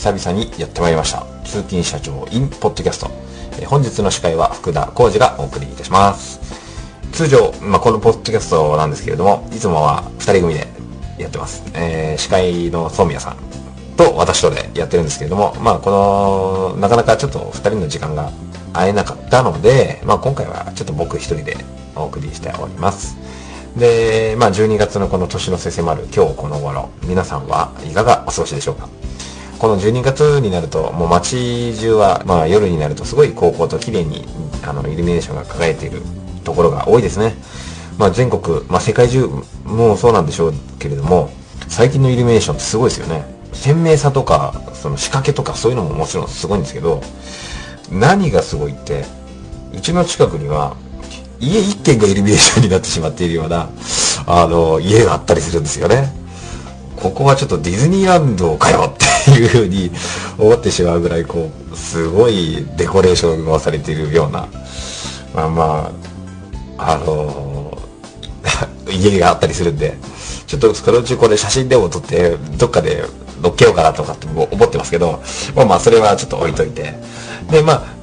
久々にやってまいりました。通勤社長 in ポッドキャスト、えー本日の司会は福田浩二がお送りいたします。通常、まあ、このポッドキャストなんですけれどもいつもは2人組でやってます、えー司会の宗宮さんと私とでやってるんですけれども、まあ、このなかなかちょっと2人の時間が合えなかったので、まあ、今回はちょっと僕一人でお送りしております。で、まあ、12月のこの年の瀬迫る今日この頃皆さんはいかがお過ごしでしょうか？この12月になるともう街中は、まあ、夜になるとすごい高校と綺麗にあのイルミネーションが輝いているところが多いですね、まあ、全国、まあ、世界中もそうなんでしょうけれども最近のイルミネーションってすごいですよね。鮮明さとかその仕掛けとかそういうのももちろんすごいんですけど何がすごいってうちの近くには家一軒がイルミネーションになってしまっているようなあの家があったりするんですよね。ここはちょっとディズニーランドかよっていうふうに思ってしまうぐらいこうすごいデコレーションがされているようなまあまああの 家があったりするんでちょっとそのうちこれ写真でも撮ってどっかで乗っけようかなとかって思ってますけどまあまあそれはちょっと置いといて。でまあ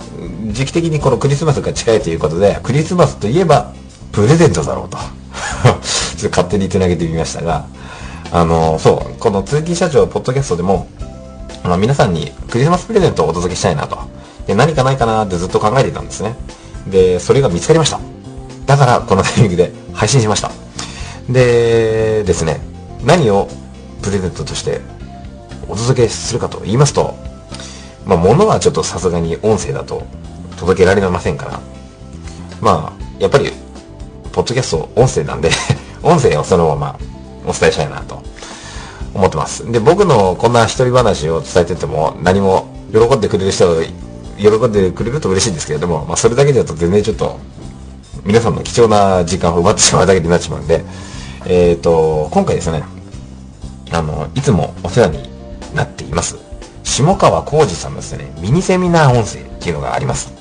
時期的にこのクリスマスが近いということでクリスマスといえばプレゼントだろうと。ちょっと勝手につなげてみましたがあのそうこの通勤社長ポッドキャストでもあの皆さんにクリスマスプレゼントをお届けしたいなと。で何かないかなってずっと考えていたんですね。でそれが見つかりました。だからこのタイミングで配信しました。でですね何をプレゼントとしてお届けするかと言いますとまあ物はちょっとさすがに音声だと届けられませんから。まあやっぱりポッドキャスト音声なんで 音声をそのままお伝えしたいなと。思ってますで僕のこんな一人話を伝えてても何も喜んでくれる人は喜んでくれると嬉しいんですけれども、まあ、それだけだと全然ちょっと皆さんの貴重な時間を奪ってしまうだけになってしまうんで、えっ、と、今回ですね、あの、いつもお世話になっています、下川浩二さんのですね、ミニセミナー音声っていうのがあります。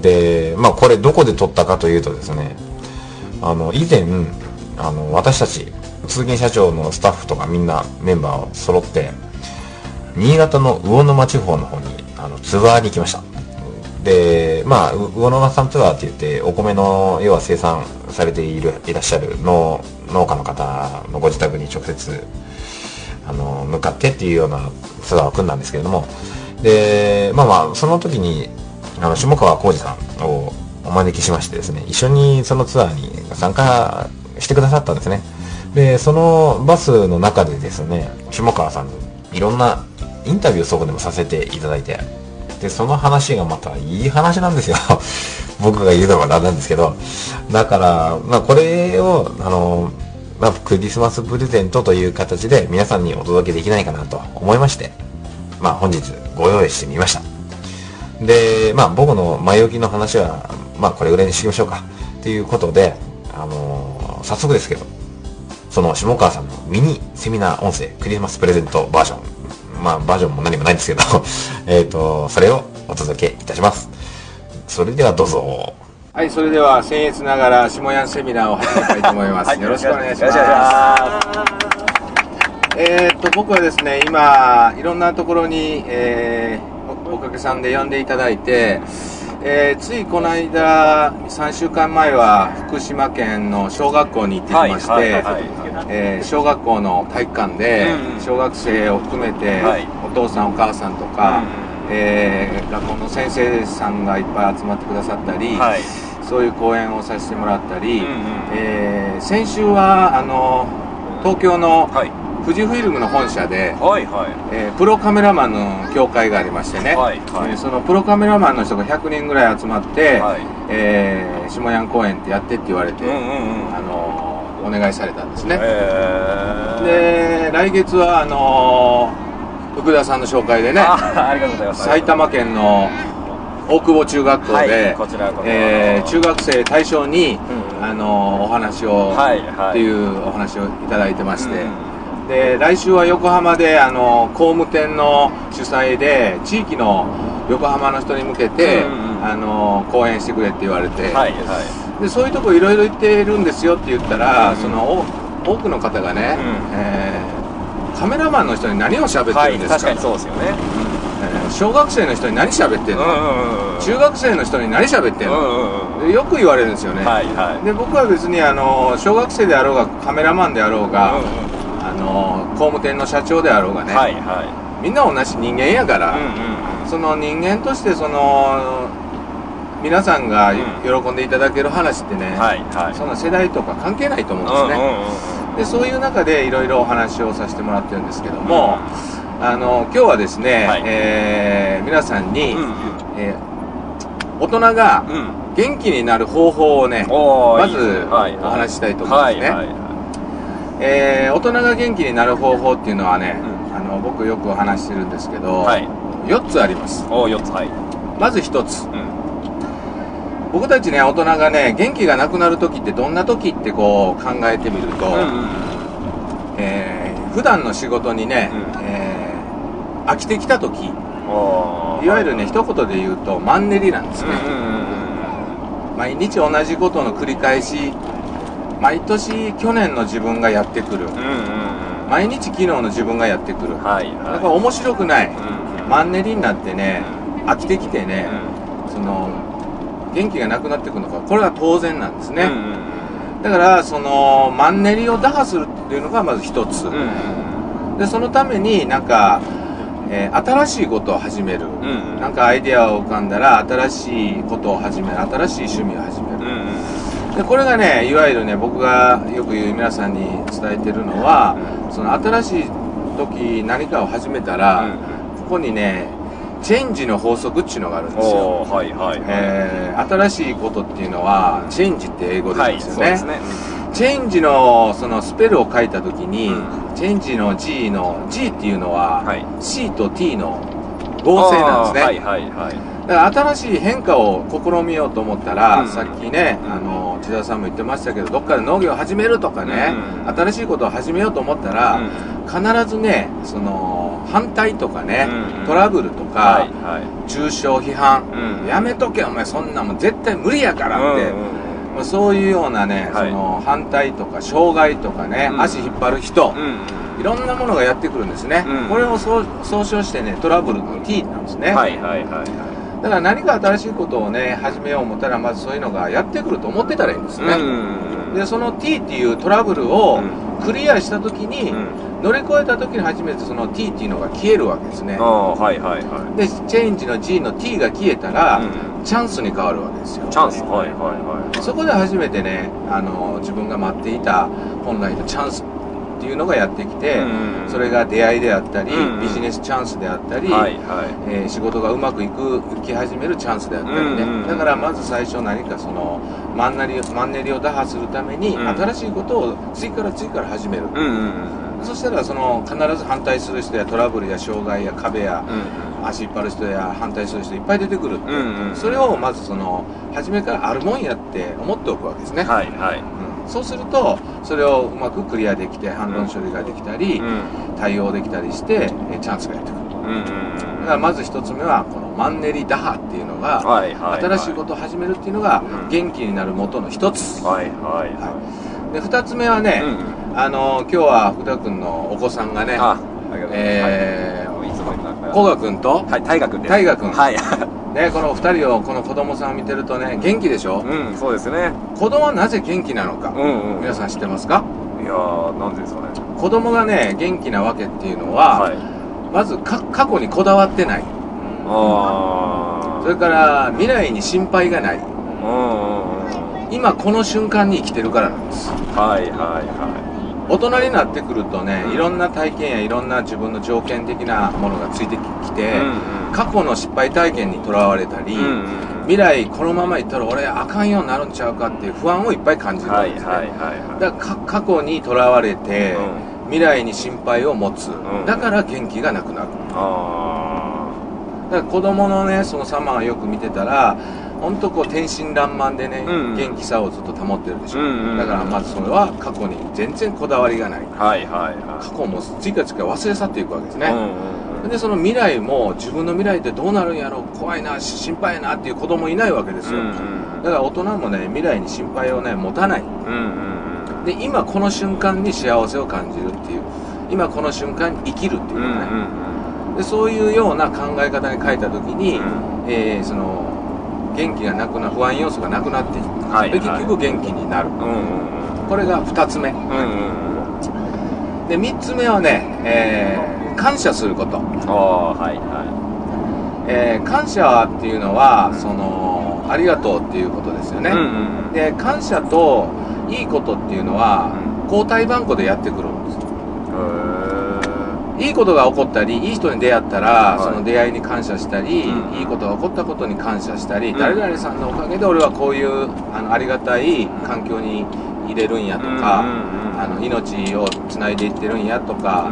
で、まあこれどこで撮ったかというとですね、あの、以前、あの、私たち、通勤社長のスタッフとかみんなメンバーを揃って、新潟の魚沼地方の方にあのツアーに行きました。で、まあ、魚沼産ツアーって言って、お米の、要は生産されている、いらっしゃる農、農家の方のご自宅に直接、あの、向かってっていうようなツアーを組んだんですけれども、で、まあまあ、その時に、あの、下川浩二さんをお招きしましてですね、一緒にそのツアーに参加してくださったんですね。で、そのバスの中でですね、下川さんにいろんなインタビューをそこでもさせていただいて、で、その話がまたいい話なんですよ。僕が言うのもなんなんですけど。だから、まあこれを、あの、まあクリスマスプレゼントという形で皆さんにお届けできないかなと思いまして、まあ本日ご用意してみました。で、まあ僕の前置きの話は、まあこれぐらいにしておきましょうか。ということで、あの早速ですけど、その下川さんのミニセミナー音声クリスマスプレゼントバージョン。まあバージョンも何もないんですけど、えっと、それをお届けいたします。それではどうぞ。はい、それでは僭越ながら下屋セミナーを始めたいと思います。よろしくお願いします。えーっと僕はですね今いろんなところに、えーおおかげさんで呼んでいただいて、えーついこの間3週間前は福島県の小学校に行ってきまして、はいはいはいえー小学校の体育館で小学生を含めて、はい。お父さんお母さんとか、うんえー学校の先生さんがいっぱい集まってくださったり、はい。そういう講演をさせてもらったり、うんうん。えー先週はあの東京のはい。富士フイルムの本社で、はいはい。えープロカメラマンの協会がありましてね、はいはい。えーそのプロカメラマンの人が100人ぐらい集まって、はい。えー下屋公園ってやってって言われて、うんうんうん。あのお願いされたんですね、えで来月はあの福田さんの紹介でねあありがとうございます。埼玉県の大久保中学校で、はいこちらこそ。えー中学生対象に、うんあのお話を、はいはい。っていうお話をいただいてまして、うんで来週は横浜であの工務店の主催で地域の横浜の人に向けて、うんうんあの講演してくれって言われて、はいはいでそういうとこいろいろ行ってるんですよって言ったら、うん。そのお多くの方がね、うん。えーカメラマンの人に何を喋ってはいるんですか、確かにそうですよね。えー小学生の人に何喋ってんの、うんうんうん中学生の人に何喋ってんの、うんうんよく言われるんですよね、はいはい。で僕は別にあの小学生であろうがカメラマンであろうが、うんうんあの工務店の社長であろうがね、はいはみんな同じ人間やから、いうんうん。その人間としてその皆さんがうん。喜んでいただける話ってね、はいはい。そんな世代とか関係ないと思うんですね、うんうんうんでそういう中でいろいろお話をさせてもらってるんですけども、あの今日はですね、はい。えー皆さんに、うんうん。えー大人がうん。元気になる方法をね、まずお話ししたいと思うんですね。はいはいえー大人が元気になる方法っていうのはね、うあの僕よくお話ししてるんですけど、はい。4つあります。おー4つはい。まず1つ。うん僕たちね大人がね元気がなくなる時ってどんな時ってこう考えてみると、うんうんえー普段の仕事にね、うん。えー飽きてきた時いわゆるね一言で言うとマンネリなんですね、うんうんうん毎日同じことの繰り返し毎年去年の自分がやってくる。うんうんうん。毎日昨日の自分がやってくる。はいだはい。から面白くない。うんうん。マンネリになってね飽きてきてねうその元気がなくなってくるのかこれは当然なんですね、んうんうん。だからそのマンネリを打破するっていうのがまず一つ、うんうんでそのためになんか、えー新しいことを始める、うんうん。なんかアイデアを浮かんだら新しいことを始める。新しい趣味を始める、うんうんでこれがねいわゆるね僕がよく言う皆さんに伝えてるのは、その新しい時何かを始めたら、ここにねチェンジの法則っていうのがあるんですよ、はいはいはい。えー新しいことっていうのはチェンジって英語ではい言うんですよね,、そうですねチェンジのそのスペルを書いた時に、うチェンジの G の G っていうのは、はい。C と T の合成なんですね、はいはいはいだから新しい変化を試みようと思ったら、うん。さっきね、あの千田さんも言ってましたけどどっかで農業を始めるとかね、うん。新しいことを始めようと思ったら、必ずねその反対とかね、うんトラブルとか、はいはい。中傷批判、うん。やめとけお前そんなもん絶対無理やからって、うんうんまあそういうようなね、はい。その反対とか障害とかね、うん。足引っ張る人、うんいろんなものがやってくるんですね、うん。これを総総称してねトラブルの T なんですね、はいはいはいはだから何か新しいことをね始めよう思ったらまずそういうのがやってくると思ってたらいいんですいね、うん。でその T っていうトラブルをうん。クリアした時に、うん。乗り越えた時に初めてその T っていうのが消えるわけですね。はいはいはでチェンジの G の T が消えたら、うん。チャンスに変わるわけですよ。いチャンス。はいはいはい。そこで初めてねあの自分が待っていた本来のチャンスっていうのがやってきて、うんそれが出会いであったり、うんビジネスチャンスであったり、はいはえー仕事がうまくいくいき始めるチャンスであったりね、だからまず最初何かそのマンネリマンネリを打破するために、うん。新しいことを次から次から始める、そしたらその必ず反対する人やトラブルや障害や壁やうん足引っ張る人や反対する人いっぱい出てくるって、それをまずその初めからあるもんやって思っておくわけですね、はいはい。うんそうするとそれをうまくクリアできて反論処理ができたり、うん。対応できたりしてえーチャンスがやってくる。だからまず一つ目はこのマンネリ打破っていうのが、新しいことを始めるっていうのがうん。元気になる元の一つ、で二つ目はね、あの今日は福田君のお子さんがねああえーはい。いつも古賀君と、はい大河君です。大河君。はいね、この二人をこの子供さんを見てるとね元気でしょ、うんそうですね。子供はなぜ元気なのか、うんうん。皆さん知ってますか？いやーなんでですかね。子供がね元気なわけっていうのは、はい。まずか過去にこだわってない。あそれから未来に心配がない。あうんうんうん。今この瞬間に生きてるからなんです。はいはいは大人になってくるとねいろんな体験やいろんな自分の条件的なものがついてきいて、うん過去の失敗体験にとらわれたり、うんうんうん。未来このままいったら俺あかんようになるんちゃうかっていう不安をいっぱい感じるわけですね、はいはいはいはい。だからか過去にとらわれて、う未来に心配を持つ、ん。だから元気がなくなる。あだから子供のねその様をよく見てたら本当こう天真爛漫でね、うん元気さをずっと保ってるでしょ、うんうんだからまずそれは過去に全然こだわりがない。あはいはいは過去も次から次から忘れ去っていくわけですね、いうんうんでその未来も自分の未来ってどうなるんやろ怖いな心配やなっていう子供いないわけですよ、うんうんだから大人もね未来に心配をね持たない。うんうんうん。で今この瞬間に幸せを感じるっていう。今この瞬間に生きるっていううんうんでそういうような考え方に変えた時に、うえーその元気がなくな不安要素がなくなっていく、はいで結局元気になる。うんうんこれが2つ目。うんうんうん。で3つ目はね、えー感謝すること、ああはいはえー感謝っていうのはそのありがとうっていうことですよね、いうんうん。で感謝といいことっていうのは交代番号でやってくるんですへいいことが起こったりいい人に出会ったら、はい。その出会いに感謝したり、うんいいことが起こったことに感謝したり、うん。誰々さんのおかげで俺はこういうあのありがたい環境に入れるんやとか、あの命をつないでいってるんやとか、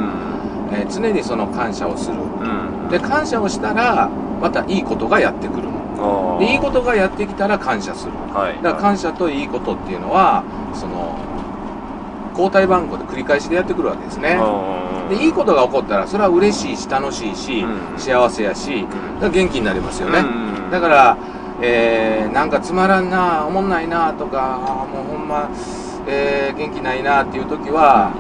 えー常にその感謝をする。うん。で感謝をしたらまたいいことがやってくる。でいいことがやってきたら感謝する。はい。だから感謝といいことっていうのはその交代番号で繰り返しでやってくるわけですね。でいいことが起こったらそれは嬉しいし楽しいし、うん。幸せやしだから元気になりますよね、うんだから、えーなんかつまらんなおもんないなとかもうほんま、えー元気ないなっていう時は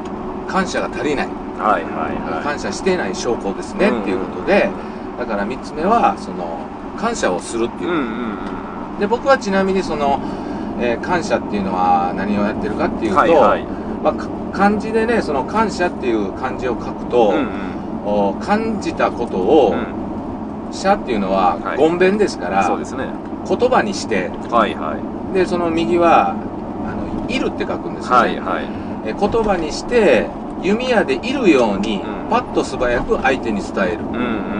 感謝が足りないはいはいはい。感謝していない証拠ですね、うん。っていうことでだから3つ目はその感謝をするっていう。う、んうんで僕はちなみにその、えー感謝っていうのは何をやってるかっていうと、はいはい。まあか漢字でねその感謝っていう漢字を書くと、うんうん。お感じたことを、うん。謝っていうのははい。言弁ですから、そうですね。言葉にして。はいはい。でその右はあのいるって書くんですよね、はいはい。え言葉にして弓矢でいるように、うん。パッと素早く相手に伝える。うんうん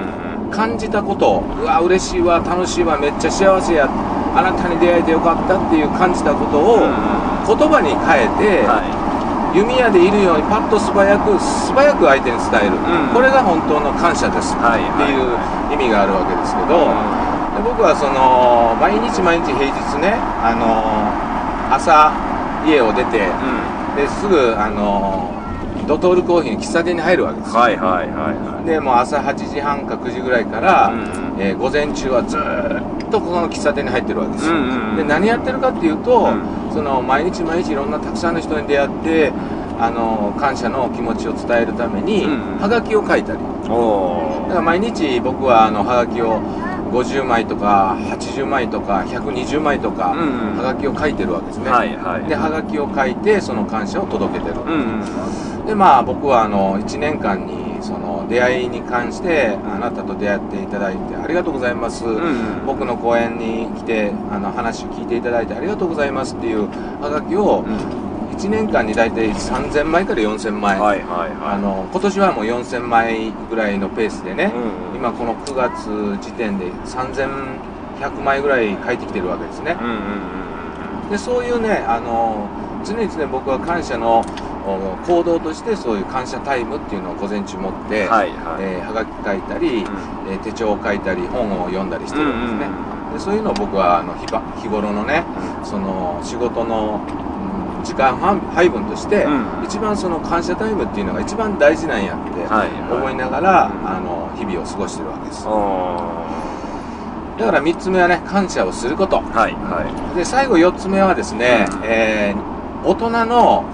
感じたことうわ嬉しいわ楽しいわめっちゃ幸せやあなたに出会えてよかったっていう感じたことをうん言葉に変えて、は弓矢でいるようにパッと素早く素早く相手に伝える、うん。これが本当の感謝です。ってはい。いう意味があるわけですけいど、で僕はその毎日毎日平日ねあの朝家を出てうん。ですぐあのドトールコーヒーに喫茶店に入るわけです。よはいはいはいはい。でもう朝8時半か9時ぐらいから、うんえー午前中はずーっとこの喫茶店に入ってるわけですよ、うんうんうん。で何やってるかっていうと、うん。その毎日毎日いろんなたくさんの人に出会ってあの感謝の気持ちを伝えるために、うんうん。はがきを書いたり。おだから毎日僕はあのはがきを50枚とか80枚とか120枚とか、うんうん。はがきを書いてるわけですね、はいはい。ではがきを書いてその感謝を届けてる、うんうん。でまあ僕はあの1年間にその出会いに関してあなたと出会っていただいてありがとうございます、ん僕の講演に来てあの話を聞いていただいてありがとうございますっていうはがきを1年間に大体3000枚から4000枚、はいはいはい。あの今年はもう4000枚ぐらいのペースでね、うん今この9月時点で3100枚ぐらい書いてきてるわけですね、うんうんうんでそういうねあの常々僕は感謝のお行動としてそういう感謝タイムっていうのを午前中持って、はいはい。えーはがき書いたり、えー手帳を書いたり本を読んだりしてるんですね、でそういうのを僕はあの日ば日頃のねその仕事の、うん時間半配分として、うん。一番その感謝タイムっていうのが一番大事なんやってはいはい。思いながら、あの日々を過ごしてるわけです。おだから3つ目はね感謝をすること。ーはいはで最後4つ目はですね、うん。えー大人の、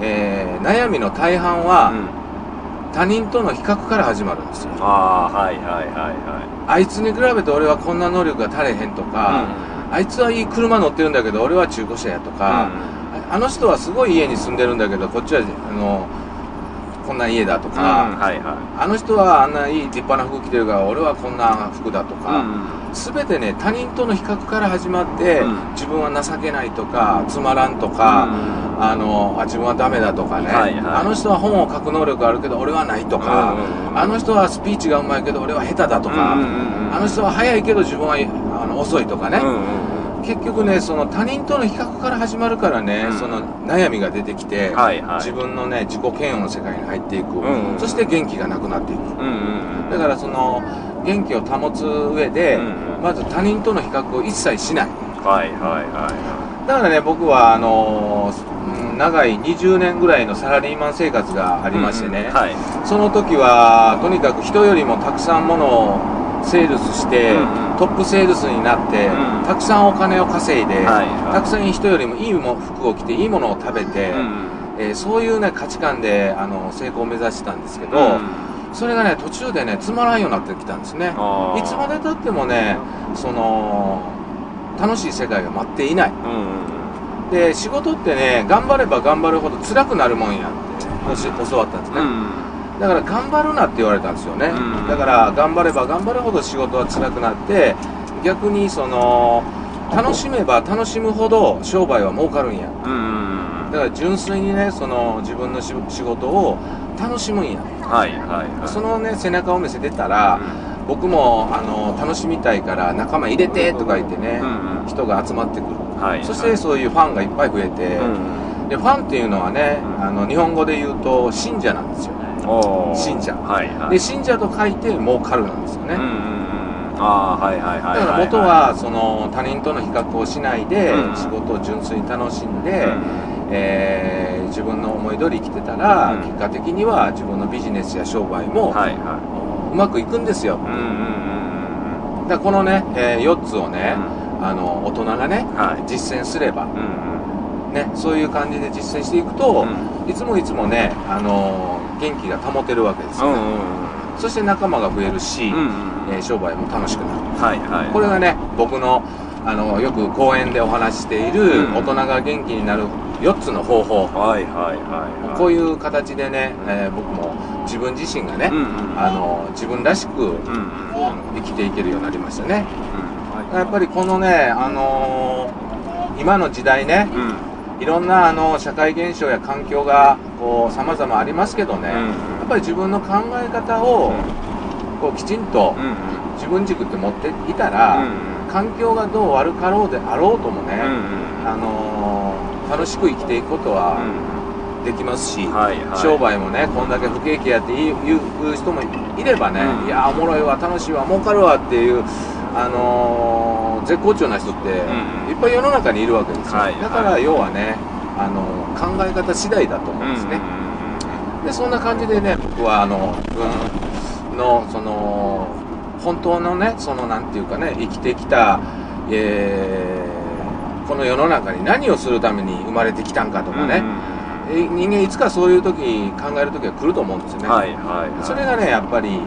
えー悩みの大半いは、うん。他人との比較から始まるんですよ。ああはいはいはいはあいつに比べて俺はこんな能力が足れへんといか、あいつはいい車乗ってるんだけど俺は中古車やとか、ああの人はすごい家に住んでるんだけどこっちはあのこんな家だとうん。か、はいはいあの人はあんないい立派な服着てるから俺はこんな服だとか、うん。全てね他人との比較から始まって、うん。自分は情けないとかつまらんとか、あのあ自分はダメだとかね、はいはい。あの人は本を書く能力あるけど俺はないとか、うん。うんあの人はスピーチがうまいけど俺は下手だとか、うんうんうんあの人は早いけど自分はあの遅いとかね、うんうん結局ねその他人との比較から始まるからね、うん。その悩みが出てきて、はいはい。自分のね自己嫌悪の世界に入っていく、んうんそして元気がなくなっていく。うんうんうんだからその元気を保つ上で、うんうん。まず他人との比較を一切しない。はいはいはだからね僕はあの長い20年ぐらいのサラリーマン生活があいりましてね、うんうん。はい。その時はとにかく人よりもたくさんものをセールスして、うんうん。トップセールスになって、うん。たくさんお金を稼いで、はいはい。たくさん人よりもいいも服を着ていいものを食べて、うんえーそういうね価値観であの成功を目指してたんですけど、うんそれがね途中でねつまらんようになってきたんですね。いつまでたってもねその楽しい世界が待っていない。うんで仕事ってね頑張れば頑張るほど辛くなるもんやって教わったんですね、うんだから頑張るなって言われたんですよね、うん。だから頑張れば頑張るほど仕事は辛くなって逆にその楽しめば楽しむほど商売は儲かるんや。うんうんだから純粋にねその自分のし仕事を楽しむんや。はいはいはい。そのね背中を見せてたら僕もあの楽しみたいから仲間入れてとか言ってね、うんうん。人が集まってくる。はいそしてそういうファンがいっぱい増えて、うん。でファンっていうのはね、うん。あの日本語で言うと信者なんですよ信者。はいはい。で信者と書いて儲かるなんですよね、うんうんうん。ああはいはいはいだから元はその他人との比較をしないでうん。仕事を純粋に楽しんで、うん。えー自分の思い通り生きてたら、うん。結果的には自分のビジネスや商売もはいはうまくいくんですよ。いうんうんうんだからこのね、え4つをね、うあの大人がね、はい。実践すれば、うんうん。ね、そういう感じで実践していくと、ういつもいつもね、あの元気が保てるわけですよ、ね。うんうんそして仲間が増えるし、うんうんえー商売も楽しくなる。はいはい。これがね僕のあのよく講演でお話ししている、うん。大人が元気になる4つの方法、はいはいはいはい。こういう形でね、えー僕も自分自身がね、うんうん。あの自分らしく、うん生きていけるようになりましたね。うん。やっぱりこのね、あのー今の時代ねうんいろんなあの社会現象や環境がこう様々ありますけどね、うん。やっぱり自分の考え方をこうきちんと自分軸って持っていたら、環境がどう悪かろうであろうともね、うんあのー楽しく生きていくことはできますし、はいはい。商売もねこんだけ不景気やって言う人もいればね、うん。いやーおもろいわ楽しいわ儲かるわっていう、あのー絶好調な人ってうんいっぱい世の中にいるわけですよ、はい。だから要はね、あのー考え方次第だと思うんですね、でそんな感じでね僕はあの自分のその本当のねそのなんていうかね生きてきた、えーこの世の中に何をするために生まれてきたんかとかね、え人間いつかそういう時考える時が来ると思うんですよね、はいはいはい。それがねやっぱり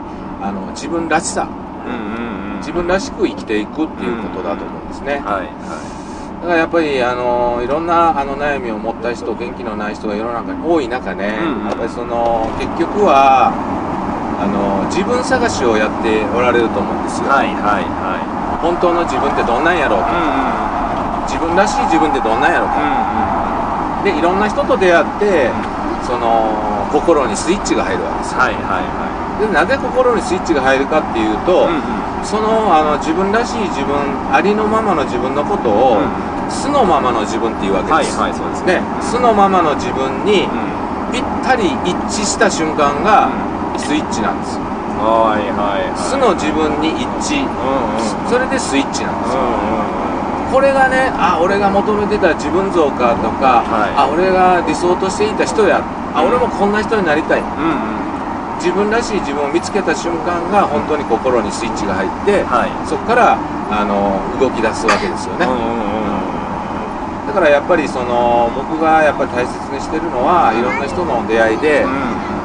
あの自分らしさ。うんうんうん。自分らしく生きていくっていうことだと思うんですね、はいはだからやっぱりあのいろんなあの悩みを持った人元気のない人が世の中に多い中ね、うんやっぱりその結局はあの自分探しをやっておられると思うんですよ、いはいはい。は本当の自分ってどんなんやろういうんうん。自分らしい自分ってどんなんやろううんうん。でいろんな人と出会ってその心にスイッチが入るわけですよ。はいはいはでなぜ心にスイッチが入るかっていうと、いうんうん。そのあの自分らしい自分ありのままの自分のことを、素のままの自分っていうわけです、はいはいそうですね。素のままの自分にうん。ぴったり一致した瞬間がスイッチなんです。よはいはいはい。素の自分に一致。うんうん。それでスイッチなんです。ようこれがねあ俺が求めてた自分像かとか、はい。あ俺が理想としていた人やあ俺もこんな人になりたい。んうんうん自分らしい自分を見つけた瞬間が本当に心にスイッチが入って、はい。そこからあの動き出すわけですよね、うんうんうんだからやっぱりその僕がやっぱり大切にしてるのはいろんな人の出会いで、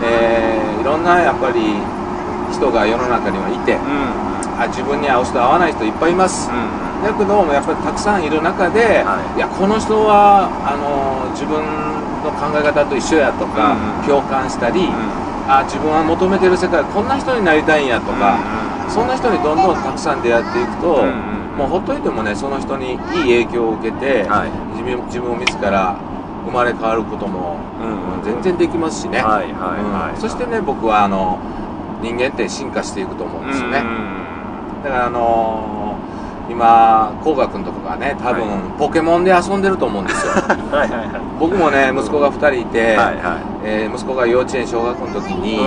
えーいろんなやっぱり人が世の中にはいて、うん。あ自分に合う人合わない人いっぱいいます、うん。だけどやっぱりたくさんいる中で、はい。い、やこの人はあの自分の考え方と一緒やとか、うん共感したり、あ自分は求めてる世界こんな人になりたいんやとか、そんな人にどんどんたくさん出会っていくと、うんうん。もうほっといてもねその人にいい影響を受けて、はい。自分自分を自ら生まれ変わることも、うんうん。全然できますしね、はいはいはい。うん。そしてね僕はあの人間って進化していくと思うんですよね、だからあのー今光河君とかがね多分、はポケモンで遊んでると思うんですよ。はい僕もね息子が2人いて、はいはい。えー息子が幼稚園小学校の時に、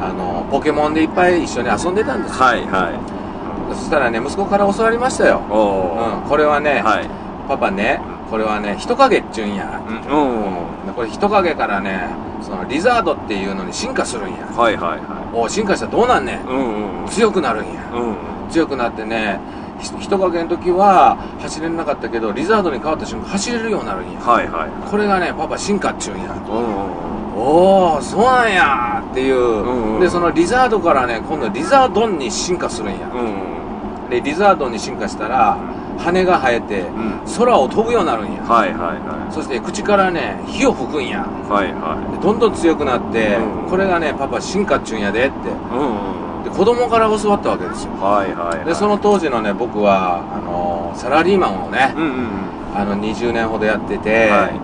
あのポケモンでいっぱい一緒に遊んでたんですよ、はいはい。そしたらね息子から教わりましたよ、これはね、はい。パパねこれはね人影っちゅうんや、うん。うん。でこれ人影からねそのリザードっていうのに進化するんや。はいはいはお進化したらどうなんねん。いうんうん。強くなるんや。うん。強くなってねひ人影の時は走れなかったけどリザードに変わった瞬間走れるようになるんや。はいはい。これがねパパ進化っちゅうんや。うんうんおおそうなんやっていう、うんうん。でそのリザードからね今度リザードンに進化するんや、うんでリザードンに進化したら羽が生えてうん。空を飛ぶようになるんや、はいはいはそして口からね火を吹くんや。いはい。はでどんどん強くなって、うんこれがねパパ進化っちゅうんやでって。いうんうんで子供から教わったわけですよ。はいはいはい。でその当時のね僕はあのサラリーマンをねうんうんあの20年ほどやってて、はい。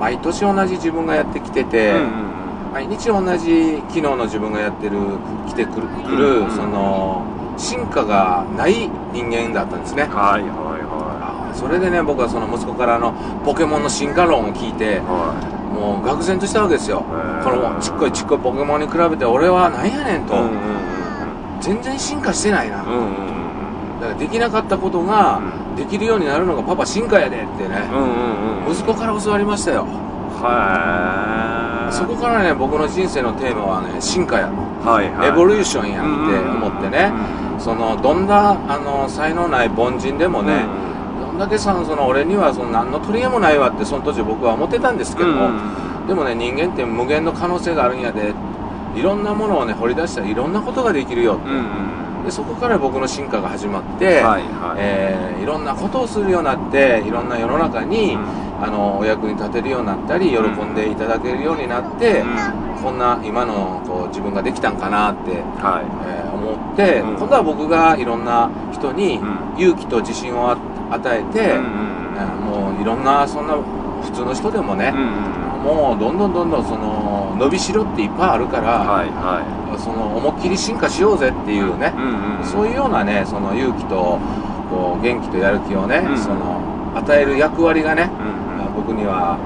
毎年同じ自分がやってきてて、うんうん毎日同じ機能の自分がやってる来てくるくる、うん。その進化がない人間だったんですね。はいはいはあそれでね僕はその息子からのポケモンの進化論を聞いてい。はもう愕然としたわけですよ。このちっこいちっこいポケモンに比べて俺はなんやねんと、いうんうん全然進化してないな、うんうんうんだからできなかったことがうできるようになるのがパパ進化やでってね、うんうんうん息子から教わりましたよ。はそこからね僕の人生のテーマはね進化や。はいはい。エボリューションやって思ってね。うんそのどんなあの才能ない凡人でもね、どんだけさその俺にはその何の取り柄もないわってその当時僕は思ってたんですけども、でもね人間って無限の可能性があるんやでいろんなものをね掘り出したらいろんなことができるようんうん。でそこから僕の進化が始まって、はいはい。えーいろんなことをするようになっていろんな世の中に、あのお役に立てるようになったり喜んでいただけるようになって、こんな今のこう自分ができたんかなって、はい。えー思って、うん。今度は僕がいろんな人にうん。勇気と自信をあ与えて、うんえーもういろんなそんな普通の人でもねうん、うんもうどんどんどんどんその伸びしろっていっぱいあるから、はいはその思いっきり進化しようぜっていうねい、うんうん。そういうようなねその勇気とこう元気とやる気をね、うん。その与える役割がね、うんうん。僕には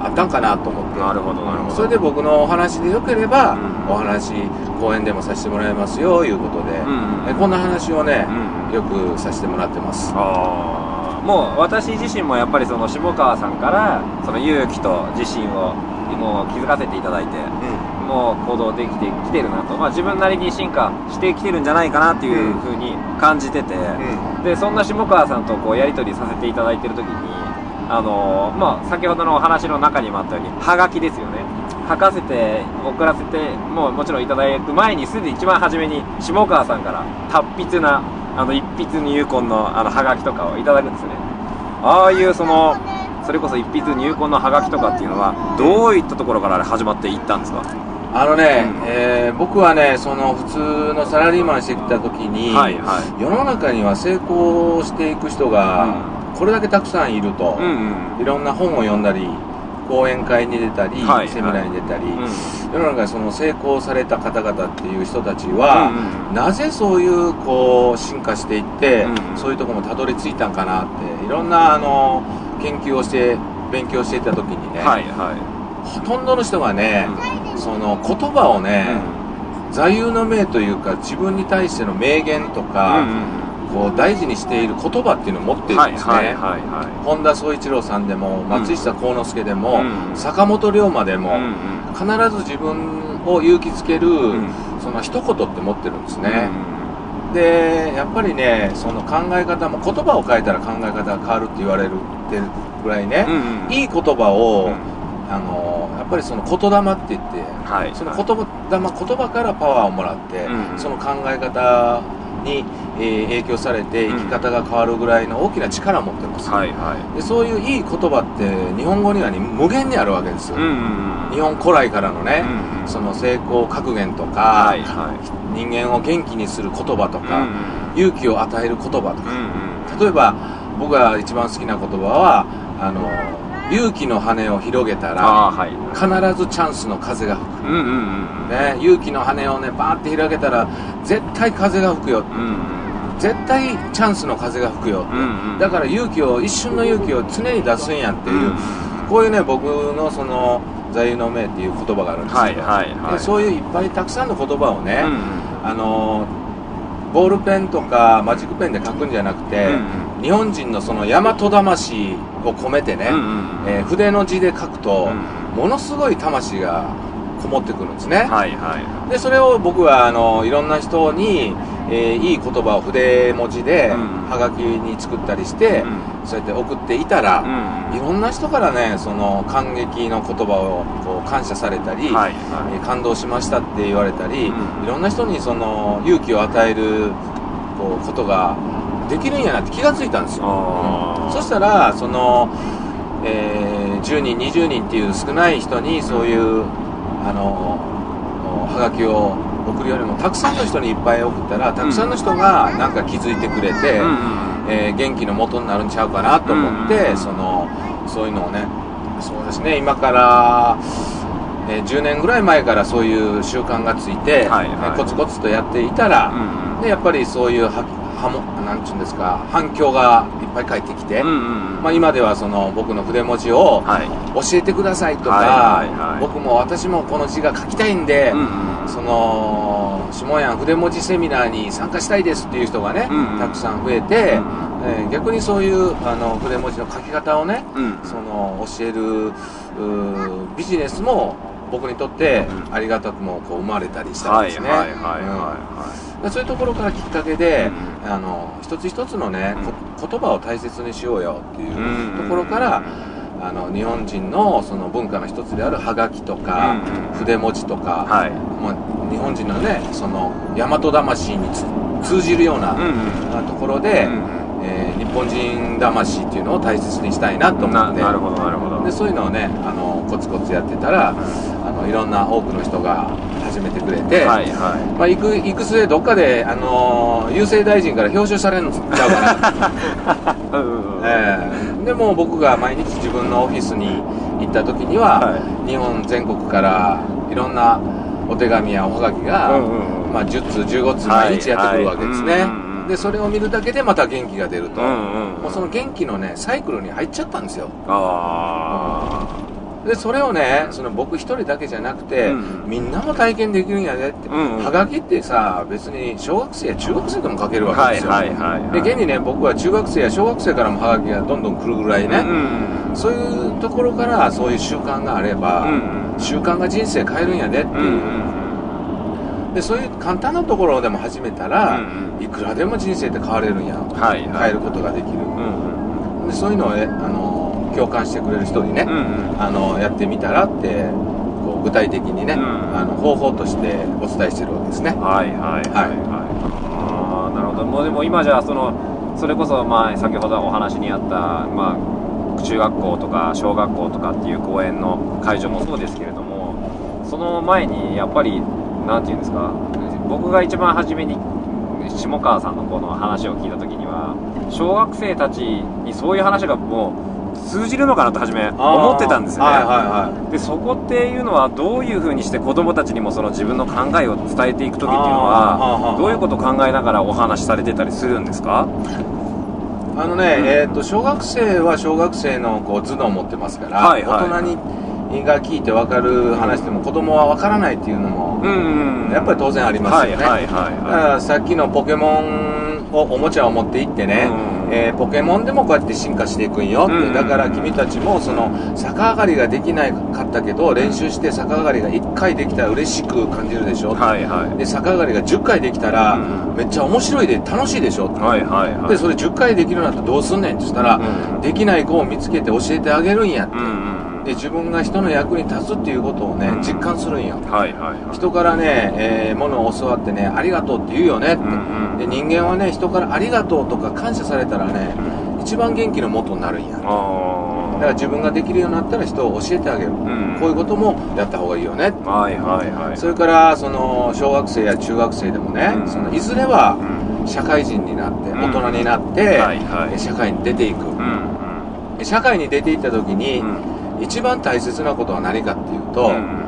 あったんかなと思って。なるほどなるほど。それで僕のお話でよければ、うん。お話講演でもさせてもらいますよいうことで、うんこんな話をね、うん。よくさせてもらってます。あーもう私自身もやっぱりその下川さんからその勇気と自信をもう気づかせていただいてもう行動できてきてるなと、まあ、自分なりに進化してきてるんじゃないかなっていうふうに感じてて、でそんな下川さんとこうやり取りさせていただいてる時にあのーまあ先ほどのお話の中にもあったようにはがきですよね。書かせて送らせてもうもちろんいただく前にすでに一番初めに下川さんから達筆なあの一筆入魂のあのはがきとかをいただくんですね。ああいうそのそれこそ一筆入魂のはがきとかっていうのはどういったところから始まっていったんですか？あのね、うん。えー僕はねその普通のサラリーマンしてきた時に、はいはい。世の中には成功していく人がこれだけたくさんいると、うんうん。いろんな本を読んだり講演会に出たり、はいセミナーに出たり、うん。世の中にその成功された方々っていう人たちは、うんうんなぜそういうこう進化していって、うんうん。そういうところもたどり着いたんかなっていろんなあの研究をして勉強していた時にね、はいはほとんどの人がね、その言葉をいね、座右の銘というか自分に対しての名言とか、こう大事にしている言葉っていうのを持ってるんですね、はいはいはいは本田宗一郎さんでも松下幸之助でも、うん坂本龍馬でも、いうんうん。必ず自分を勇気づける、ん。その一言って持ってるんですね、でやっぱりねその考え方も言葉を変えたら考え方が変わるって言われるってぐらいね、うんうん。いい言葉を、うん。あのやっぱりその言霊って言って、はい。その言葉言葉からパワーをもらって、うん。その考え方に、えー影響されて生き方が変わるぐらいの大きな力を持ってます、はいはい。でそういういい言葉って日本語にはに無限にあるわけです、うんうん日本古来からのね、うんうん。その成功格言とか、はいはい。人間を元気にする言葉とか、うん勇気を与える言葉とか、うん。例えば僕が一番好きな言葉はあの勇気の羽を広げたあらあはい。必ずチャンスの風が吹く、うんうんうん。ね、勇気の羽をねバーって広げたら絶対風が吹くよ。うん絶対チャンスの風が吹くよ、うんうん。だから勇気を一瞬の勇気を常に出すんやっていう、うんこういうね僕のその座右の銘っていう言葉があるんですけど、はいはいはい。でそういういっぱいたくさんの言葉をね、うんあのボールペンとかマジックペンで書くんじゃなくて、うん日本人のその大和魂を込めてね、うんうんえー筆の字で書くと、うん。ものすごい魂がこもってくるんですね、はいはい。でそれを僕はあのいろんな人にえーいい言葉を筆文字でうん。はがきに作ったりして、うん。そうやって送っていたら、うんいろんな人からねその感激の言葉をこう感謝されたり、はいえー感動しましたって言われたり、うん。いろんな人にその勇気を与えるこうことができるんやなって気がついたんですよ、あー。そしたらその、えー10人20人っていう少ない人にそういうあのはがきを送るよりもたくさんの人にいっぱい送ったらたくさんの人がなんか気づいてくれて、うんうんえー元気の元になるんちゃうかなと思って、うんそのそういうのをねそうですね今から、えー10年ぐらい前からそういう習慣がついて、はいはい。えーコツコツとやっていたら、うん。でやっぱりそういうははもなんちゅうんですか反響がいっぱい返ってきて、うんうんまあ、今ではその僕の筆文字をはい。教えてくださいとか、はいはいはい。僕も私もこの字が書きたいんで、うんうんその下屋筆文字セミナーに参加したいですっていう人がね、うんうん。たくさん増えて、えー逆にそういうあの筆文字の書き方をね、うん。その教えるビジネスも僕にとってうんありがたくもこう生まれたりしたんですね。はいはいはいはいうんはでそういうところからきっかけで、うあの一つ一つのね、こ言葉を大切にしようよっていい。うところから、あの日本人のその文化の一つであるハガキとか、うん筆文字とか、はい。まあ、日本人のねその大和魂につ通じるような、うんうん。ところで、うんえー日本人魂っていうのを大切にしたいなと思ってななるほどなるほど。でそういうのをねあのコツコツやってたらあのいろんな多くの人が始めてくれて、はいはまあ、行く行く末どっかで、あの郵政大臣から表彰されるのちゃうかな、い。うんうんうん。ええ。でも僕が毎日自分のオフィスに行った時には、は日本全国からいろんなお手紙やおはがきが、うんうんうん。まあ、10通15通毎日やってくるわけですね、はいはいうんうんうん。でそれを見るだけでまた元気が出ると、うんうんもうその元気のねサイクルに入っちゃったんですよ。あでそれをねその僕一人だけじゃなくて、うん。みんなも体験できるんやでって、うん。うんはがきってさ別に小学生や中学生でも書けるあ。わけですよ、はいはいはいはい。で現にね僕は中学生や小学生からもはがきがどんどん来るぐらいね、うんうん。そういうところからそういう習慣があれば、うんうん。習慣が人生変えるんやでっていう、うんうんでそういう簡単なところでも始めたら、うんいくらでも人生って変われるんや、はいはい。変えることができる、うんでそういうのをねあの共感してくれる人にね、うんうんあのやってみたらってこう具体的にね、うんあの方法としてお伝えしてるわけですねはいはいはいはい。ああなるほど。もうでも今じゃあそのそれこそまあ先ほどお話にあったまあ中学校とか小学校とかっていう公演の会場もそうですけれども、その前にやっぱりなんていうんですか、僕が一番初めに下川さんのこの話を聞いた時には小学生たちにそういう話がもう通じるのかなと初め思ってたんですよね。はいはいはでそこっていうのはどういうふうにして子供たちにもその自分の考えを伝えていく時っていうのはどういうことを考えながらお話しされてたりするんですか？いあのね、うん。えっ、と小学生は小学生のこう頭脳を持ってますから、はいはい。大人にが聞いて分かる話でも子供は分からないっていうのも、んやっぱり当然ありますよね、はいはいはいだからさっきのポケモンをおもちゃを持って行ってね、うんえーポケモンでもこうやって進化していくんよって、うんだから君たちもその逆上がりができないかったけど練習して逆上がりが1回できたら嬉しく感じるでしょ、はいはい。で逆上がりが10回できたら、うんめっちゃ面白いで楽しいでしょ、はいはいはい。でそれ10回できるなったらどうすんねんって言ったら、うんできない子を見つけて教えてあげるんやって、うんうんで自分が人の役に立つっていうことをね、うん実感するんやはいはいはい。人からね、えー、物を教わってねありがとうって言うよねって、うんうんで人間はね人からありがとうとか感謝されたらねうん。一番元気の元になるんや。だかあら自分ができるようになったら人を教えてあげる、ん。こういうこともやった方がいいよね。あはいはいはい。それからその小学生や中学生でもね、うん。そのいずれはうん。社会人になってん。大人になって、はいはい。え社会に出ていく、うん社会に出ていった時に、うん。一番大切なことは何かっていうと、うん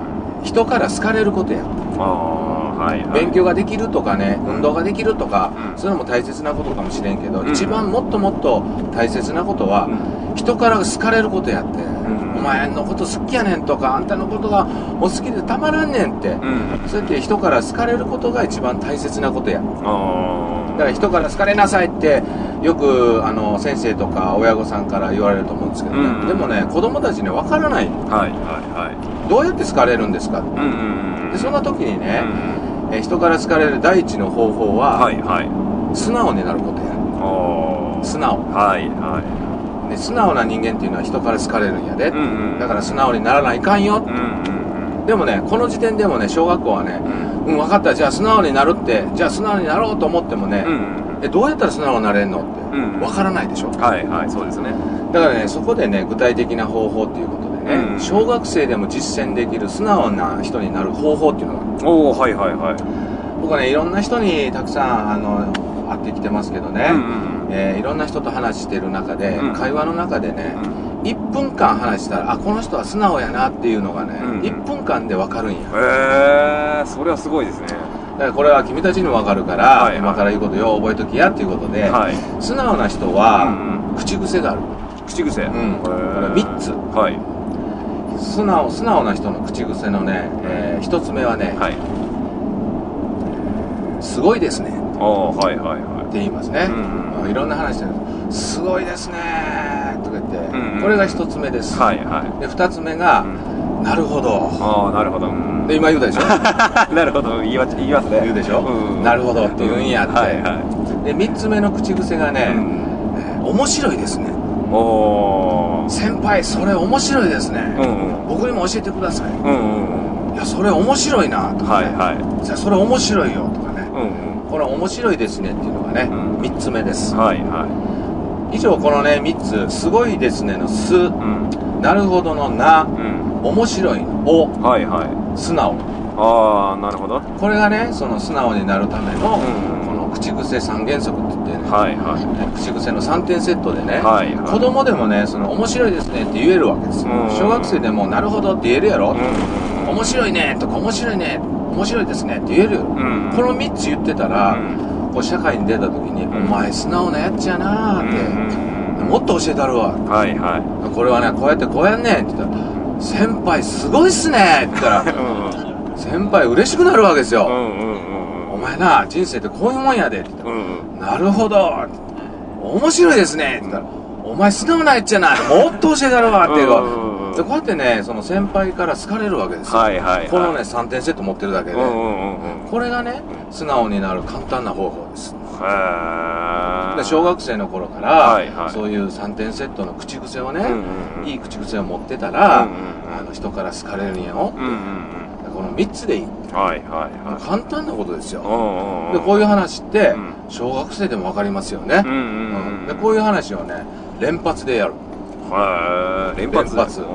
人から好かれることや。ああはいはい。勉強ができるとかね運動ができるとか、うん。そういうのも大切なことかもしれんけど、うん。一番もっともっと大切なことは、人から好かれることやって、ん。お前のこと好きやねんとかあんたのことがもう好きでたまらんねんって、うん。そうやって人から好かれることが一番大切なことや。あだから人から好かれなさいってよくあの先生とか親御さんから言われると思うんですけどね、うん。でもね子供たちね分からないあはいはいはい。どうやって好かれるんですかうんうんうんでそんな時にね、えー人から好かれる第一の方法は、はいはい。素直になることや。素直。はいはで素直な人間っていうのは人から好かれるんやで、いうんうん。だから素直にならないかんよ、うんうんでもねこの時点でもね小学校はねうん。うん分かった。じゃあ素直になるってじゃあ素直になろうと思ってもね、うんうん。えどうやったら素直になれんのってうん分からないでしょ、はいはい。そうですね。だからねそこでね具体的な方法っていうことでね、うん。小学生でも実践できる素直な人になる方法っていうのがおおはいはいはい。僕はねいろんな人にたくさんあの会ってきてますけどね、うんうんえーいろんな人と話してる中で、うん。会話の中でね、うん。1分間話したらあこの人は素直やなっていうのがね、うん1分間で分かるんや。へえそれはすごいですね。だからこれは君たちにも分かるから、はい。はい今から言うことよう覚えときやっていうことで、はい。素直な人は、うん口癖がある。口癖。うん。これ3つ。はい素直素直な人の口癖のね、え1つ目はね、はい。すごいですね。おーはいはいはって言いますね、うんいろんな話してる。すごいですね。とか言って、うんこれが1つ目です、いはいはい。で2つ目が、うん。なるほど。ああなるほど。うん。で今言うたでしょ？なるほど。言いわ言いますね。言うでしょ、うん。なるほどって言うんやって、はいはで3つ目の口癖がいね、えー面白いですね先輩それ面白いですね、うんうん。僕にも教えてください。うんうんいやそれ面白いなとか、ね。はいはい。じゃあそれ面白いよとかね。うんうん。この面白いですねっていうのがね、うん。3つ目です。はいは以上このね3つすごいですねの「す。い」うん。なるほどの「な」うん。面白いの「おはいはい」素直。ああなるほど。これがねその素直になるための、うん口癖三原則って言ってね、はいはい。ね口癖の3点セットでね、はいはい。子供でもねその面白いですねって言えるわけです。よ、うん小学生でもなるほどって言えるやろ、うん面白いねとか面白いね面白いですねって言える。よ、うん。この3つ言ってたら、うんこう社会に出た時に、んお前素直なやっちやなーって、うんもっと教えたるわ。はいはい。これはねこうやってこうやんねんって言ったら「先輩すごいっすね」って言ったら う先輩嬉しくなるわけですよ、んうんうん。お前な人生ってこういうもんやでって言ったらうんうん。なるほど。面白いですね。って言ったらお前素直なやっちゃな もっと教えたるわっていう。うんうんうんでこうやってねその先輩から好かれるわけですよ、はいはいはい。このね3点セット持ってるだけで、うんうんうんうん。これがね素直になる簡単な方法です。で小学生の頃から、はいはい。そういう3点セットの口癖をね、うんうんうん。いい口癖を持ってたら、うんうんうん。あの人から好かれるんやよ、うんうんうんこの3つでいいはいはいはい。簡単なことですよ、うんうんでこういう話って、うん。小学生でも分かりますよね。うん、うんうん。でこういう話をね連発でやる。へえ連発。連発。だか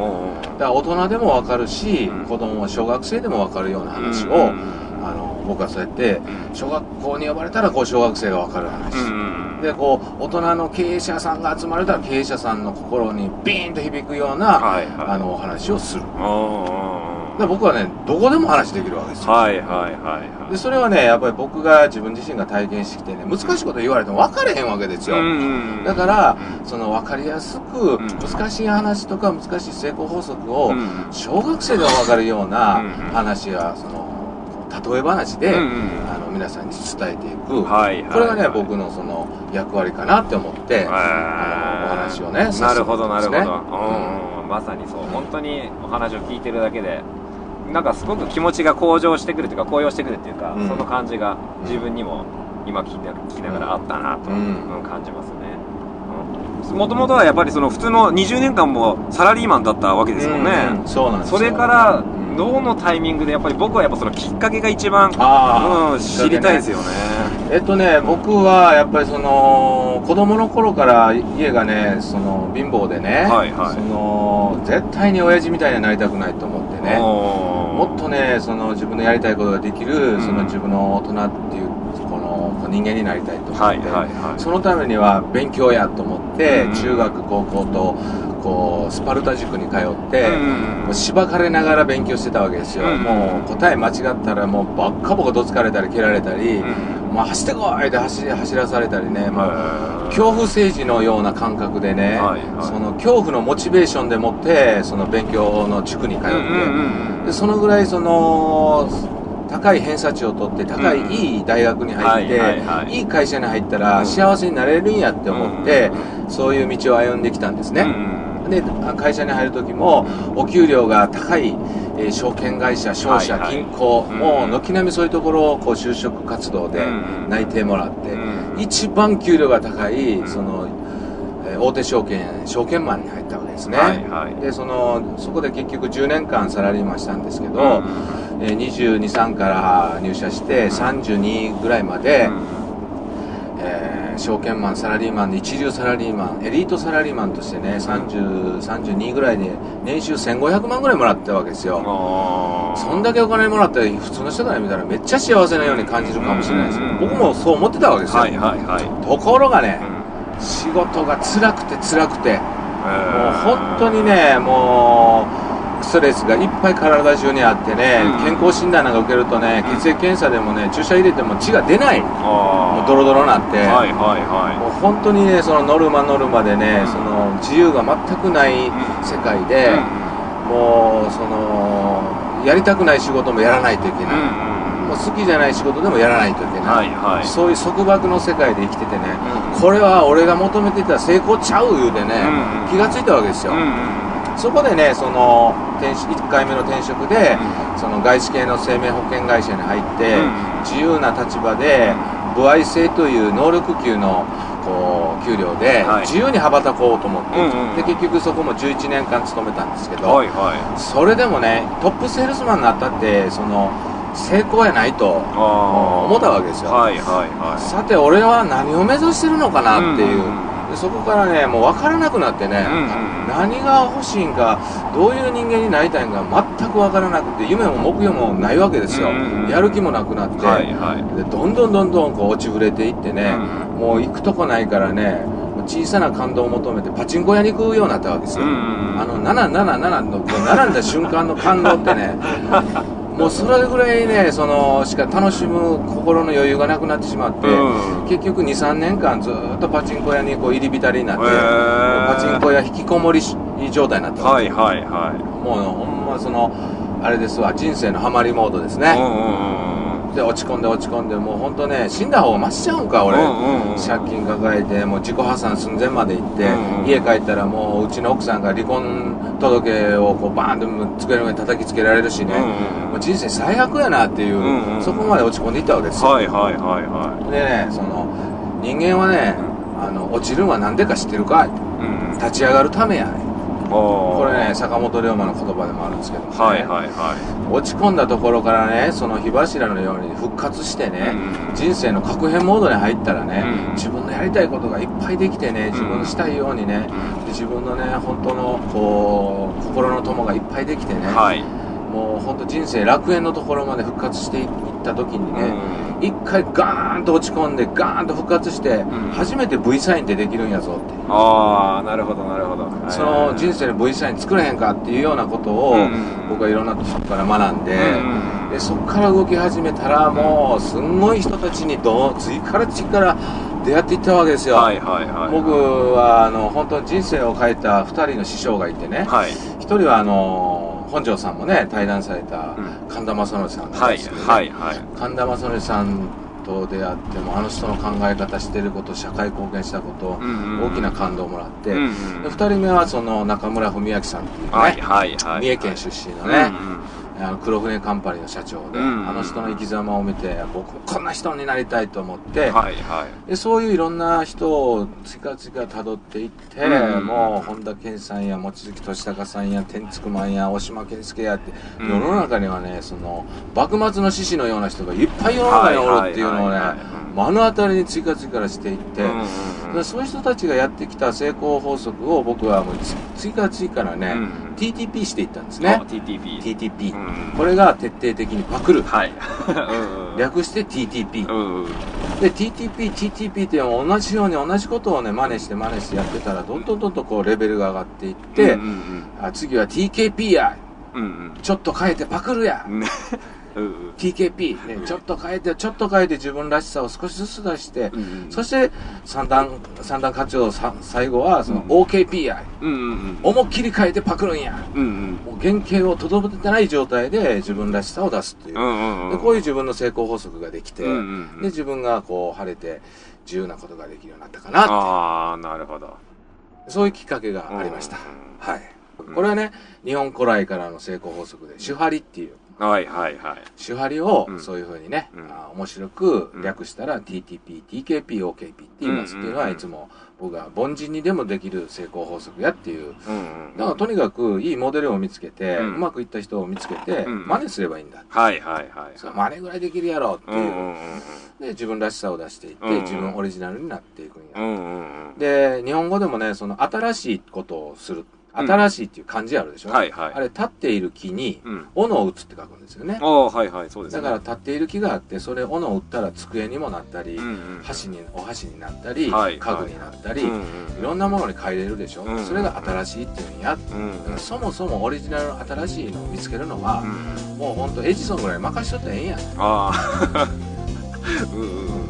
ら大人でも分かるし、うん。子供小学生でも分かるような話を、うんうんあの僕はそうやってん。小学校に呼ばれたらこう小学生が分かる話、うんうんでこう大人の経営者さんが集まれたら経営者さんの心にビーンと響くような、はいはい。あのお話をするで僕はねどこでも話できるわけですよ。はいはいはいはい。でそれはねやっぱり僕が自分自身が体験してきてね難しいこと言われても分かれへんわけですよ、うんうんだからうん。その分かりやすくん。難しい話とか難しい成功法則をうん。小学生でも分かるようなうん話やその例え話で、うんうん。あの皆さんに伝えていく、はいはいこれがね、はい僕のその役割かなって思って、あのお話をねなるほどなるほど、うん。まさにそう。本当にお話を聞いてるだけでなんかすごく気持ちが向上してくるというか高揚してくるっていうか、うんその感じが自分にも今聞きながらあったなと、うんうん感じますね。もともとはやっぱりその普通の20年間もサラリーマンだったわけですもんね、うんそうなんですよ。それからん。どのタイミングでやっぱり僕はやっぱそのきっかけが一番、うん、知りたいですよね。えっとね、僕はやっぱりその子供の頃から家がね、その貧乏でね、はいはい。その絶対に親父みたいになりたくないと思ってね、もっとね、その自分のやりたいことができる、うん。その自分の大人っていうこの人間になりたいと思って、はいはいはい。そのためには勉強やと思って、うん。中学高校とこうスパルタ塾に通って、うんもうしばかれながら勉強してたわけですよ、うんもう答え間違ったらもうばっかぼかどつかれたり蹴られたり、うんもう走ってこいって走り走らされたりね、もうはい恐怖政治のような感覚でね、はいはい。その恐怖のモチベーションでもってその勉強の塾に通って、うんうんうんでそのぐらいその高い偏差値を取って高いうんいい大学に入って、はいはいはい。いい会社に入ったうんら幸せになれるんやって思って、そういう道を歩んできたんですね、うんうんで会社に入る時もお給料が高い、えー証券会社商社、はいはい。銀行、うん。もう軒並みそういうところをこう就職活動でうん。内定もらって、うん。一番給料が高い、ん。その、えー大手証券証券マンに入ったわけですね、はいはい。でそのそこで結局10年間サラリーマンしたんですけど、うん。えー22、3から入社して32ぐらいまで、えー証券マン、サラリーマンで一流サラリーマン、エリートサラリーマンとしてね、30、32ぐらいで年収1500万ぐらいもらってたわけですよ。そんだけお金もらったら普通の人から見たらめっちゃ幸せなように感じるかもしれないですけどうん。僕もそう思ってたわけですよ。はいはいはい。ところがねう、ん。仕事が辛くて辛くて、もうえー本当にね、もう、ストレスがいっぱい体中にあってね、うん。健康診断なんか受けるとね、血液検査でもね、注射入れても血が出ない。もあうドロドロになって、はいはいはもう本当にね、そのノルマノルマでね、うん。その自由が全くない世界いで、うん。もうその、やりたくない仕事もやらないといけない。好きじゃない仕事でもやらないといけない。はいはい。そういう束縛の世界で生きててね、うん。これは俺が求めてた成功ちゃう言うてね、うん。気がついたわけですよ。うんうんそこでね、その転職1回目の転職で、その外資系の生命保険会社に入って、うん。自由な立場で、歩合制という能力級のこう給料ではい。自由に羽ばたこうと思って、うんうんで結局そこも11年間勤めたんですけど、はいはそれでもねトップセールスマンになったってその成功やないと思ったわけですよ、はいはいはさて俺は何を目指してるのかなっていう、うんうんでそこからねもう分からなくなってね、うんうん何が欲しいんかどういう人間になりたいんか全く分からなくて夢も目標もないわけですよ、うんうんうんやる気もなくなって、はいはい。でどんどんどんどんこう落ちぶれていってね、うんもう行くとこないからね小さな感動を求めてパチンコ屋に行くようになったわけですよ、うんうんうん。あの777の並んだ瞬間の感動ってね もうそれぐらいねそのしか楽しむ心の余裕がなくなってしまって、うん。結局23年間ずっとパチンコ屋にこう入り浸りになって、へー。パチンコ屋引きこもり状態になったわけ。はいはいはもうほんまそのあれですわ人生のハマりモードですいね、うんうんうんで落ち込んで落ち込んでもう本当ね死んだ方がマシちゃうんか俺、うんうんうん借金抱えてもう自己破産寸前まで行って、うんうん家帰ったらもううちの奥さんが離婚届をこうバーンと机の上に叩きつけられるしね、うんうんもう人生最悪やなっていう、うんうんそこまで落ち込んでいったわけですよ、はいはいはいはでねその人間はねあの落ちるのは何でか知ってるかいうん立ち上がるためやねここれね坂本龍馬の言葉でもあるんですけどもね、はいはいは落ち込んだところからねその火柱のように復活してね、うん。人生の確変モードに入ったらね、うん。自分のやりたいことがいっぱいできてね自分のしたいようにね、うん。で自分のね本当のこう心の友がいっぱいできてね、いはいもう本当人生楽園のところまで復活していった時にね、うん。一回ガーンと落ち込んでガーンと復活して、ん。初めて V サインってできるんやぞって、ああなるほどなるほど。その人生で V サイン作れへんかっていうようなことを、うん。僕はいろんなとこから学んで、うん。でそこから動き始めたらもうすんごい人たちにどう次から次から出会っていったわけですよ、はいはいはい。僕はあの本当に人生を変えた2人の師匠がいてね、はい。1人はあの本庄さんもね対談されたうん。神田正則さんですけどね、はいはい神田正則さんと出会ってもあの人の考え方してること社会貢献したこと、うんうんうん。大きな感動をもらって、うんうんで2人目はその中村文明さんっていうね、はいはいはい。三重県出身のね、うんうんあの黒船カンパニーの社長で、うん。あの人の生き様を見て僕もこんな人になりたいと思って、はいはい。でそういういろんな人をつかつか辿っていって、うん。もう本田健さんや望月俊孝さんや天竺マンや大島健介やって、うん。世の中にはねその幕末の志士のような人がいっぱい世の中におるっていうのをね目の当たりに追加追加していって、うんうんうん。でそういう人たちがやってきた成功法則を僕はもうつ追加追加からね、うん。TTP していったんですあね TTP TTP、うんこれが徹底的にパクる。はい。うんうん。略して TTP、うんうん。で TTP、TTP って同じように同じことをね真似して真似してやってたらどんどんどんどんこうレベルが上がっていって、うんうんあ次は TKP や。うんうん。ちょっと変えてパクるや、うんうん。うん TKP、ね、ちょっと変えてちょっと変えて自分らしさを少しずつ出して、うんうんそして三段三段活用さ最後はその OKP や、うん。うん思いっきり変えてパクるんや。うんうん。原型をとどめてない状態で自分らしさを出すっていう、うんうんうんでこういう自分の成功法則ができて、うんうんうん。で自分がこう晴れて自由なことができるようになったかなああなるほど。そういうきっかけがありました。うん。はい。これはね、日本古来からの成功法則で、手張りっていう、はいはいはい。手張りをうんそういうふうにね、うんあ面白く略したら TTP、TKP、OKP って言いますっていうのは、うんいつも僕が凡人にでもできる成功法則やっていう。だからとにかくいいモデルを見つけて、ううんまくいった人を見つけて、うん真似すればいいんだ。はいはいはい。そう真似ぐらいできるやろっていうで、自分らしさを出していって、自分オリジナルになっていくんや。で、日本語でもね、その新しいことをする。新しいっていう漢字あるでしょ、はいはい。あれ、立っている木に、うん。斧を打つって書くんですよね。ああ、はいはい、そうですね。だから立っている木があって、それ斧を打ったら机にもなったり、うんうん、箸に、お箸になったり、はい家具になったり、うんいうん。ろんなものに変えれるでしょ、うんそれが新しいっていうんや。うんだからそもそもオリジナルの新しいのを見つけるのはう、んもうほんとエジソンぐらい任しとったらええんや。ああうん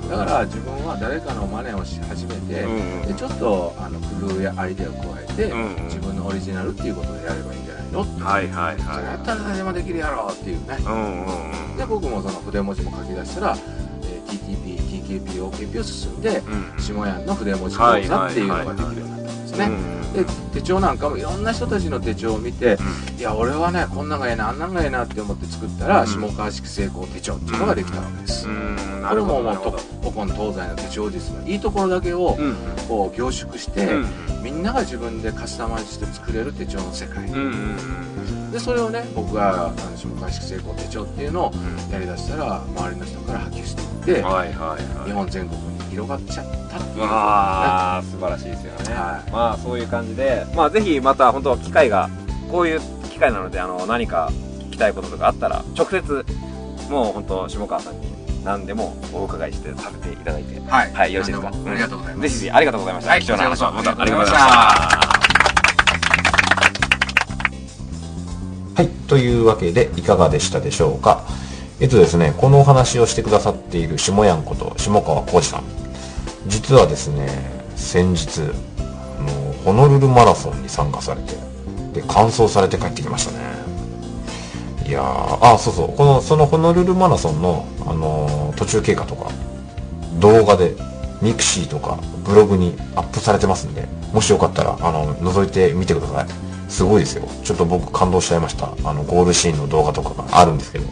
うんだから自分は誰かの真似をし始めて、うんでちょっとあの工夫やアイデアを加えて、うんうん自分のオリジナルっていうことでやればいいんじゃないの、はいはいそれやはったら誰でもできるやろっていうね、いうんうんうん。で僕もその筆文字も書き出したら、えー TTP、TKP、OKP を進んで、うん下屋の筆文字講座っていうのができるようになった。んですね。うん。で手帳なんかもいろんな人たちの手帳を見て、うん。いや俺はねこんなんがええなあんなんがええなって思って作ったら、うん。下川式成功手帳っていうのができたわけです。うん。なこれるほももうとどなるほど。古今東西の手帳術のいいところだけをうん。こう凝縮して、うん。みんなが自分でカスタマイズして作れる手帳の世界、でそれをね僕が下川式成功手帳っていうのをうん。やりだしたら周りの人から波及していって、日本全国に広がっちゃったっていう。ことわあ素晴らしいですよね、はい。まあそういう感じでまあぜひまた本当機会がこういう機会なのであの何か聞きたいこととかあったら直接もう本当下川さんに何でもお伺いしてさせていただいて。はい、はいよろしいですか？ありがとうございます。ぜひぜひありがとうございました、はい貴重な話。をこちらこそありがとうございました。はい。というわけで、いかがでしたでしょうか？えっとですね、このお話をしてくださっている下やんこと下川浩二さん。実はですね、先日、あの、ホノルルマラソンに参加されて、で、完走されて帰ってきましたね。いやー、あ、そうそう、この、そのホノルルマラソンの、あのー途中経過とか、動画で、 mixi とか、ブログにアップされてますんで、もしよかったら、あの、覗いてみてください。すごいですよ。ちょっと僕感動しちゃいました。あの、ゴールシーンの動画とかがあるんですけど。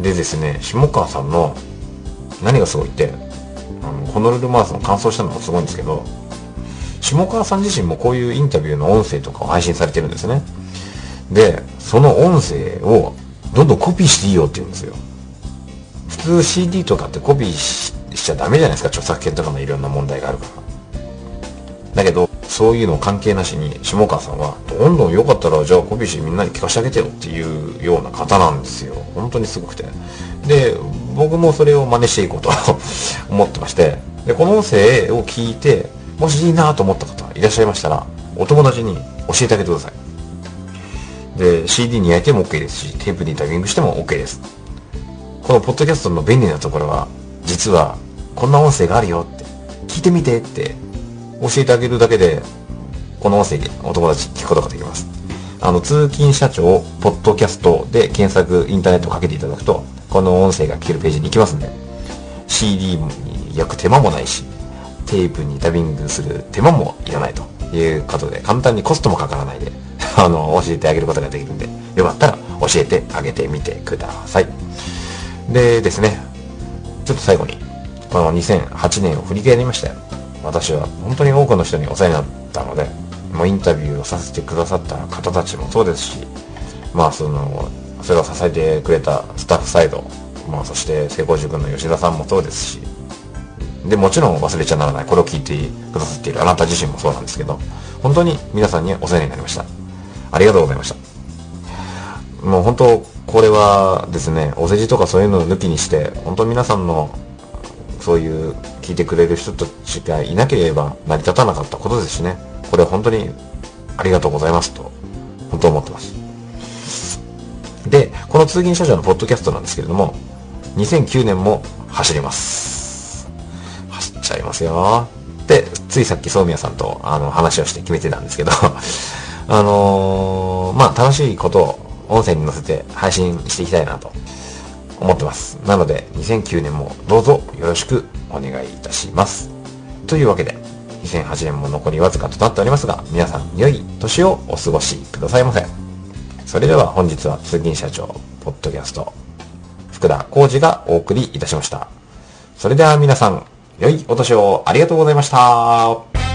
でですね、下川さんの、何がすごいって、あの、ホノルルマラソン完走したのもすごいんですけど、下川さん自身もこういうインタビューの音声とかを配信されてるんですね。で、その音声をどんどんコピーしていいよって言うんですよ。普通 CD とかってコピーしちゃダメじゃないですか、著作権とかのいろんな問題があるから。だけど、そういうの関係なしに、下川さんは、どんどんよかったら、じゃあコピーしてみんなに聞かせてあげてよっていうような方なんですよ。本当にすごくて。で、僕もそれを真似していこうと 思ってまして、で、この音声を聞いて、もしいいなと思った方いらっしゃいましたら、お友達に教えてあげてください。で、CD に焼いても OK ですし、テープにダビングしても OK です。このポッドキャストの便利なところは、実は、こんな音声があるよって、聞いてみてって、教えてあげるだけで、この音声でお友達聞くことができます。あの、通勤社長、ポッドキャストで検索、インターネットをかけていただくと、この音声が聞けるページに行きますんで、CD に焼く手間もないし、テープにダビングする手間もいらないということで、簡単にコストもかからないで、あの、教えてあげることができるんで、よかったら教えてあげてみてください。でですね、ちょっと最後に、この2008年を振り返りましたよ。私は本当に多くの人にお世話になったので、もうインタビューをさせてくださった方たちもそうですし、まあその、それを支えてくれたスタッフサイド、まあそして成功塾の吉田さんもそうですし、で、もちろん忘れちゃならない、これを聞いてくださっているあなた自身もそうなんですけど、本当に皆さんにお世話になりました。ありがとうございました。もう本当、これはですね、お世辞とかそういうのを抜きにして、本当皆さんの、そういう聞いてくれる人たちがいなければ成り立たなかったことですしね、これ本当にありがとうございますと、本当思ってます。この通勤社長のポッドキャストなんですけれども、2009年も走ります。走っちゃいますよ。で、ついさっき宗宮さんとあの話をして決めてたんですけど、あのーまあ楽しいことを音声に載せて配信していきたいなと思ってます。なので、2009年もどうぞよろしくお願いいたします。というわけで、2008年も残りわずかとなっておりますが、皆さん良い年をお過ごしくださいませ。それでは本日は通勤社長、ポッドキャスト、福田浩二がお送りいたしました。それでは皆さん、良いお年をありがとうございました。